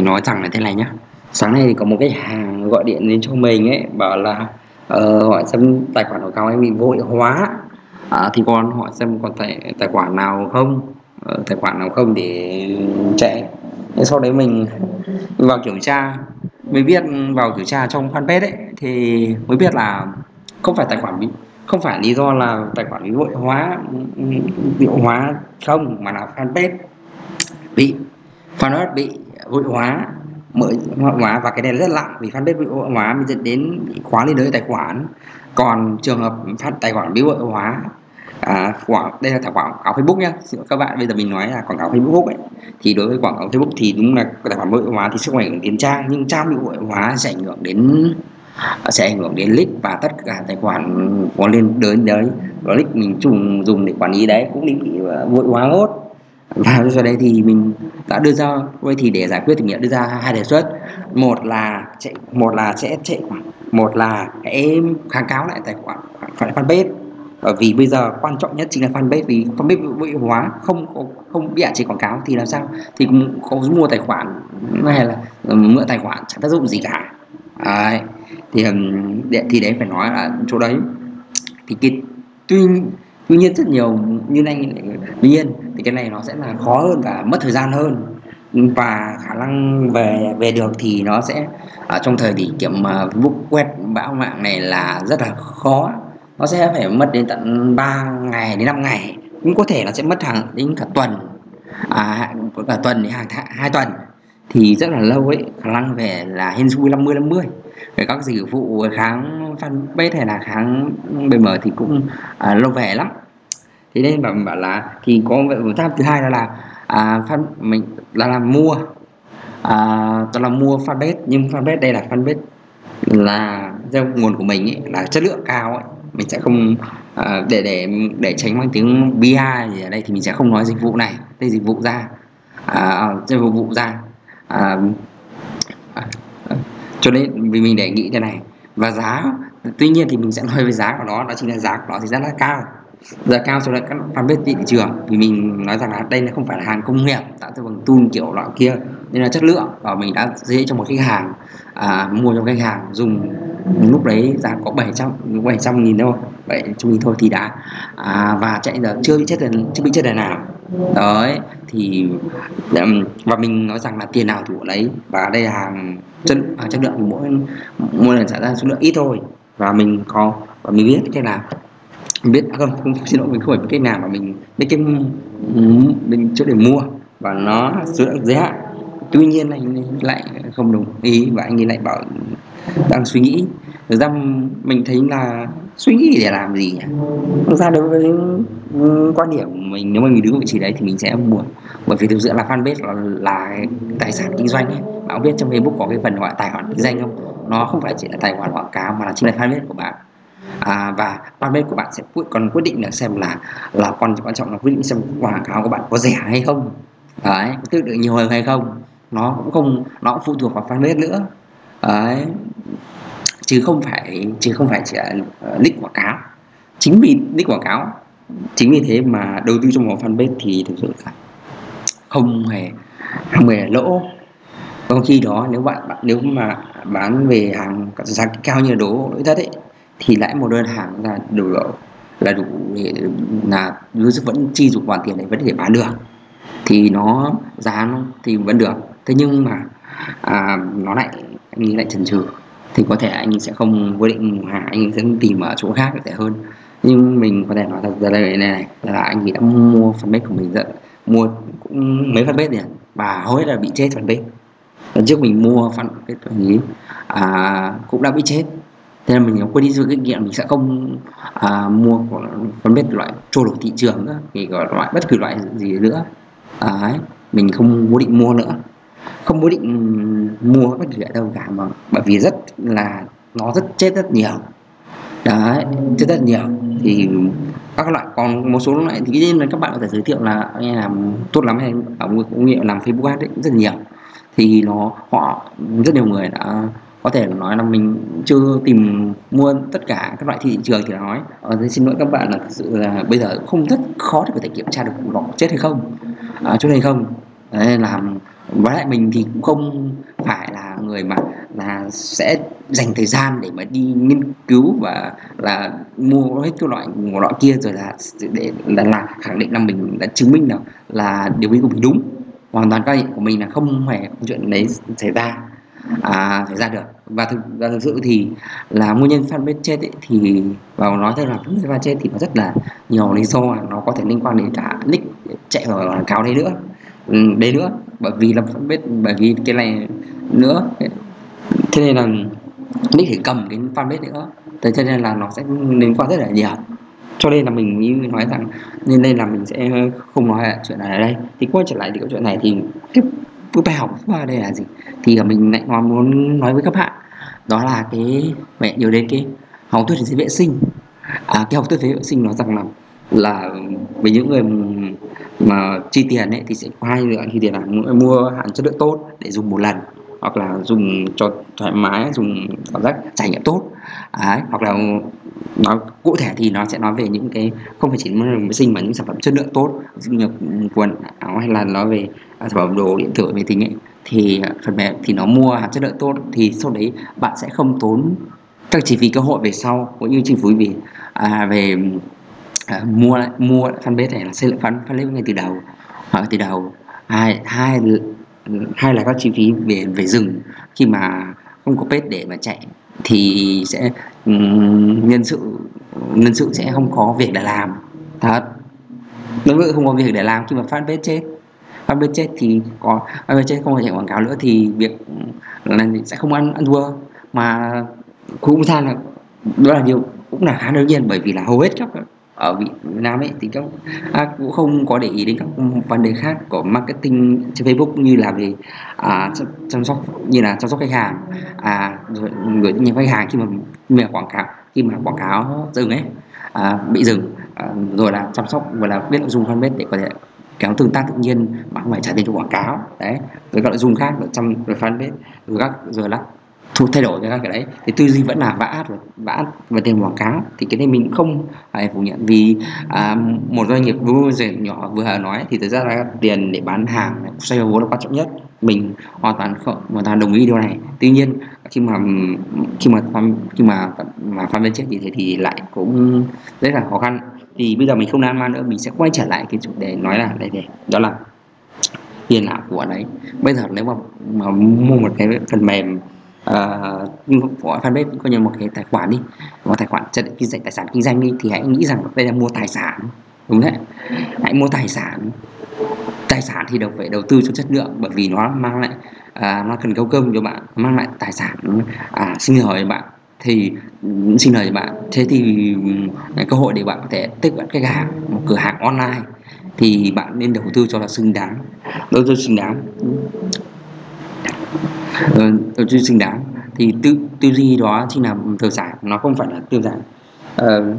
thì nói rằng là thế này nhá. Sáng nay thì có một cái hàng gọi điện đến cho mình ấy bảo là uh, hỏi xem tài khoản của cao em bị vội hóa. À, thì con hỏi xem còn tài tài khoản nào không? Uh, tài khoản nào không để chạy. Thế sau đấy mình vào kiểm tra mới biết vào kiểm tra trong fanpage ấy thì mới biết là không phải tài khoản bị không phải lý do là tài khoản bị vội hóa bị hóa không mà là fanpage bị fanpage bị vội hóa mới hóa và cái này rất lặng vì fanpage bị vội hóa mới dẫn đến khóa liên đới tài khoản. Còn trường hợp phát tài khoản bị vội hóa à, quảng đây là thảo quảng cáo Facebook nhá. Các bạn bây giờ mình nói là quảng cáo Facebook ấy. Thì đối với quảng cáo Facebook thì đúng là tài khoản vội hóa thì sức khỏe đến trang nhưng trang bị vội hóa sẽ ảnh hưởng đến sẽ ảnh hưởng đến link và tất cả tài khoản có liên đến đấy đó link mình dùng dùng để quản lý đấy cũng bị vội hóa hốt và do đây thì mình đã đưa ra, vậy thì để giải quyết thì mình đã đưa ra hai đề xuất. Một là chạy, một là sẽ chạy một là hãy kháng cáo lại tài khoản phải fanpage. Bởi vì bây giờ quan trọng nhất chính là fanpage, vì fanpage bị hóa, không có, không bị hạn chế quảng cáo thì làm sao? Thì cũng không mua tài khoản, hay là mượn tài khoản chẳng tác dụng gì cả. Đấy. thì thì đấy phải nói là chỗ đấy. Thì cái, tuy tuy nhiên rất nhiều, như anh tuy nhiên thì cái này nó sẽ là khó hơn và mất thời gian hơn. Và khả năng về về được thì nó sẽ ở trong thời điểm kiểm uh, quét bão mạng này là rất là khó. Nó sẽ phải mất đến tận 3 ngày đến 5 ngày cũng có thể nó sẽ mất hàng đến cả tuần. À, cả tuần đến hàng hai tuần. Thì rất là lâu ấy khả năng về là hên xui 50 50 về các dịch vụ kháng fanpage hay là kháng BM ờ thì cũng à, lâu về lắm thế nên bảo bảo là thì có một pháp thứ hai là là à, fan mình là làm mua. À, đó là mua fanpage nhưng fanpage đây là fanpage là theo nguồn của mình ấy, là chất lượng cao ấy. Mình sẽ không à, để để để tránh mang tiếng BI gì ở đây thì mình sẽ không nói dịch vụ này đây dịch vụ ra. À, dịch vụ ra. À, à, cho nên vì mình đề nghị thế này. Và giá tuy nhiên thì mình sẽ nói về giá của nó đó chính là giá của nó thì rất là cao giá cao so với các fanpage thị trường. Vì mình nói rằng là đây là không phải là hàng công nghiệp tạo ra bằng tool kiểu loại kia nên là chất lượng. Và mình đã dễ cho một khách hàng à, mua cho khách hàng dùng lúc đấy giá có 700 700 nghìn đâu vậy chúng mình thôi thì đã. À, và chạy giờ chưa bị chết lần chưa bị chết đèn nào. Đấy thì và mình nói rằng là tiền nào thì của lấy. Và đây là hàng chất hàng chất lượng mỗi mỗi lần trả ra số lượng ít thôi. Và mình có và mình biết thế nào biết à, không không xin lỗi mình không phải biết cái nào mà mình biết cái mình chỗ để mua và nó số lượng giới hạn tuy nhiên anh lại không đồng ý và anh ấy lại bảo đang suy nghĩ. Thực ra mình thấy là suy nghĩ để làm gì nhỉ? Thực ra đối với quan điểm của mình nếu mà mình đứng ở vị trí đấy thì mình sẽ mua bởi vì thực sự là fanpage là, là tài sản kinh doanh ấy. bạn biết trong Facebook có cái phần gọi tài khoản kinh doanh không? Nó không phải chỉ là tài khoản quảng cáo mà là chính là fanpage của bạn à, và fanpage của bạn sẽ còn quyết định là xem là là quan quan trọng là quyết định xem quảng cáo của bạn có rẻ hay không. Đấy có tiêu được nhiều hơn hay không. Nó cũng không nó cũng phụ thuộc vào fanpage nữa. Đấy. Chứ không phải chứ không phải chỉ là ờ, nick quảng cáo. Chính vì nick quảng cáo chính vì thế mà đầu tư trong một fanpage thì thực sự là không hề không hề lỗ. Trong khi đó nếu bạn, bạn nếu mà bán về hàng giá cao như đồ nội thất ấy thì lãi một đơn hàng là đủ là đủ để là user vẫn chi dụng hoàn tiền để vẫn thể bán được. Thì nó giá nó thì vẫn được. Thế nhưng mà à, nó lại anh ấy lại chần chừ. Thì có thể anh sẽ không quyết định hàng anh sẽ tìm ở chỗ khác để hơn. Nhưng mình có thể nói thật ra đây này, này là anh ấy đã mua phần bếp của mình rồi mua cũng mấy phần bếp này và hầu hết là bị chết phần bếp lần trước mình mua phần bếp của anh ấy à, cũng đã bị chết thế là mình quên đi sự kinh nghiệm mình sẽ không à, mua phân biệt loại trôi nổi thị trường nữa thì gọi loại bất cứ loại gì nữa. Đấy mình không cố định mua nữa. Không cố định mua bất kỳ ở đâu cả mà bởi vì rất là nó rất chết rất nhiều. Đấy chết rất nhiều. Thì các loại còn một số loại thì nên là các bạn có thể giới thiệu là anh làm tốt lắm hay ông công nghiệp làm Facebook ad đấy rất nhiều. Thì nó họ rất nhiều người đã có thể nói là mình chưa tìm mua tất cả các loại thị trường thì nói. Ờ, xin lỗi các bạn là thực sự là bây giờ không rất khó để có thể kiểm tra được nó chết hay không. À, chỗ này không. Đấy, làm với lại mình thì cũng không phải là người mà là sẽ dành thời gian để mà đi nghiên cứu và là mua hết cái loại một loại kia rồi là để là, là khẳng định là mình đã chứng minh là là điều ý của mình đúng. Hoàn toàn cái của mình là không hề có chuyện đấy xảy ra à, phải ra được. Và thực và thực sự thì là nguyên nhân fanpage chết ấy, thì vào nói thật là fanpage chết thì nó rất là nhiều lý do nó có thể liên quan đến cả nick chạy vào quảng cáo đấy nữa. Ừ, đấy nữa. Bởi vì là fanpage bởi vì cái này nữa. Thế nên là nick thì cầm cái fanpage nữa. Thế cho nên là nó sẽ liên quan rất là nhiều. Cho nên là mình như nói rằng nên đây là mình sẽ không nói chuyện này ở đây. Thì quay trở lại thì câu chuyện này thì cái, bước bài học và đây là gì? Thì mình lại muốn nói với các bạn đó là cái mẹ nhớ đến cái học thuyết về vệ sinh. À, cái học thuyết về vệ sinh nó rằng là là với những người mà chi tiền ấy thì sẽ có hai lựa chi tiền là mua hàng chất lượng tốt để dùng một lần hoặc là dùng cho thoải mái dùng cảm giác trải nghiệm tốt. Đấy, hoặc là nó cụ thể thì nó sẽ nói về những cái không phải chỉ vệ sinh mà những sản phẩm chất lượng tốt như quần áo hay là nói về à, sản phẩm đồ điện tử về tính ấy. Thì phần mềm thì nó mua hàng chất lượng tốt thì sau đấy bạn sẽ không tốn các chi phí cơ hội về sau cũng như chi phí về à, về à, mua lại mua fanpage này là xây dựng fan fanpage ngay từ đầu hoặc từ đầu. Hai hai hay là các chi phí về về rừng. Khi mà không có pet để mà chạy thì sẽ um, nhân sự nhân sự sẽ không có việc để làm. Thật. Nếu như không có việc để làm khi mà phát pet chết phát pet chết thì có phát pet chết không phải chạy quảng cáo nữa thì việc ừ, là sẽ không ăn ăn thua. Mà cũng than là đó là điều cũng là khá đương nhiên bởi vì là hầu hết các ở Việt Nam ấy thì các à, cũng không có để ý đến các vấn đề khác của marketing trên Facebook như là về à, chăm sóc như là chăm sóc khách hàng à, rồi người những khách hàng khi mà về quảng cáo khi mà quảng cáo dừng ấy à, bị dừng à, rồi là chăm sóc và là biết nội dung fanpage để có thể kéo tương tác tự nhiên mà không phải trả tiền cho quảng cáo đấy rồi các nội dung khác trong rồi fanpage rồi các rồi là thu thay đổi ra cái đấy. Thì tư duy vẫn là vã và vã và tiền quảng cáo. Thì cái này mình không phải phủ nhận vì à, một doanh nghiệp vừa nhỏ vừa nói thì thực ra là tiền để bán hàng xoay vốn là quan trọng nhất. Mình hoàn toàn không hoàn toàn đồng ý điều này. Tuy nhiên khi mà khi mà khi mà mà phan viên chết như thế thì lại cũng rất là khó khăn. Thì bây giờ mình không lan man nữa mình sẽ quay trở lại cái chủ đề nói là đây này đó là tiền ảo của đấy bây giờ nếu mà, mà mua một cái phần mềm uh, của fanpage coi như một cái tài khoản đi một tài khoản chất kinh doanh tài sản kinh doanh đi thì hãy nghĩ rằng đây là mua tài sản đúng đấy. Hãy mua tài sản. Tài sản thì đều phải đầu tư cho chất lượng bởi vì nó mang lại à, nó cần câu cơm cho bạn mang lại tài sản à, sinh lời cho bạn. Thì ừ, sinh lời cho bạn. Thế thì ừ, cơ hội để bạn có thể tiếp cận khách hàng một cửa hàng online thì bạn nên đầu tư cho là xứng đáng. Đầu tư xứng đáng đầu ờ, tư xứng đáng thì tư tư duy đó chính là tiêu sản nó không phải là tiêu giảm uh, ờ,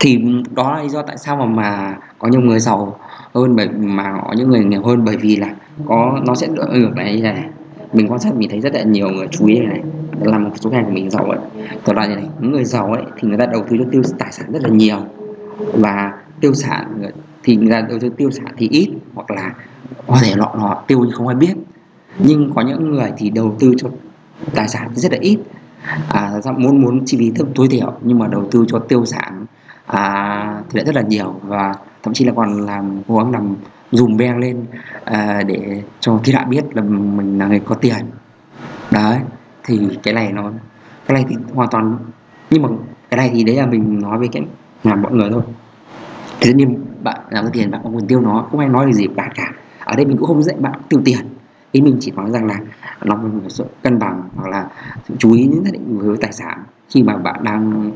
thì đó là lý do tại sao mà mà có nhiều người giàu hơn bởi mà có những người nghèo hơn bởi vì là có nó sẽ đỡ ngược lại như này. Mình quan sát mình thấy rất là nhiều người chú ý này. Làm một số hàng của mình giàu ấy. Đó là như này những người giàu ấy thì người ta đầu tư cho tiêu tài sản rất là nhiều. Và tiêu sản thì người ta đầu tư tiêu sản thì ít hoặc là có thể lọ lọ tiêu không ai biết nhưng có những người thì đầu tư cho tài sản rất là ít. À, muốn muốn chi phí thấp tối thiểu nhưng mà đầu tư cho tiêu sản à, thì lại rất là nhiều. Và thậm chí là còn làm cố gắng làm dùm beng lên à, để cho thiên hạ biết là mình là người có tiền. Đấy thì cái này nó cái này thì hoàn toàn nhưng mà cái này thì đấy là mình nói với cái làm mọi người thôi. Thế nên bạn làm tiền bạn có nguồn tiêu nó không ai nói gì bạn cả. Ở đây mình cũng không dạy bạn tiêu tiền ý mình chỉ nói rằng là nó sự cân bằng hoặc là chú ý nhất định với tài sản khi mà bạn đang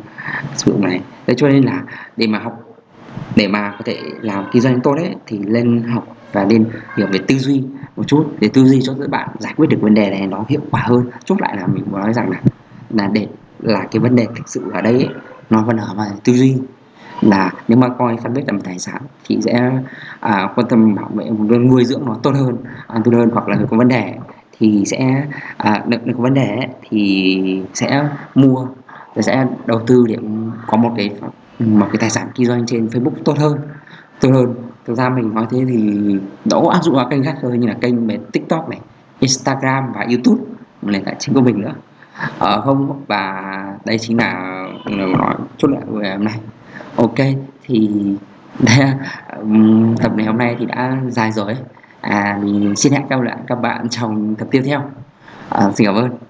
sử dụng này. Thế cho nên là để mà học để mà có thể làm kinh doanh tốt đấy thì lên học và nên hiểu về tư duy một chút để tư duy cho các bạn giải quyết được vấn đề này nó hiệu quả hơn. Chốt lại là mình muốn nói rằng là là để là cái vấn đề thực sự ở đây ấy, nó vẫn ở vào tư duy là nếu mà coi fanpage là một tài sản thì sẽ à, quan tâm bảo vệ nuôi dưỡng nó tốt hơn an tốt hơn hoặc là có vấn đề thì sẽ à, được, được có vấn đề thì sẽ mua sẽ đầu tư để có một cái một cái tài sản kinh doanh trên Facebook tốt hơn tốt hơn. Thực ra mình nói thế thì nó áp dụng vào kênh khác thôi như là kênh về tiktok này instagram và youtube một nền chính của mình nữa. Ờ, không và đây chính là ừ, nói chút lại về hôm nay ok thì tập này hôm nay thì đã dài rồi. À mình xin hẹn gặp lại các bạn trong tập tiếp theo. À, xin cảm ơn.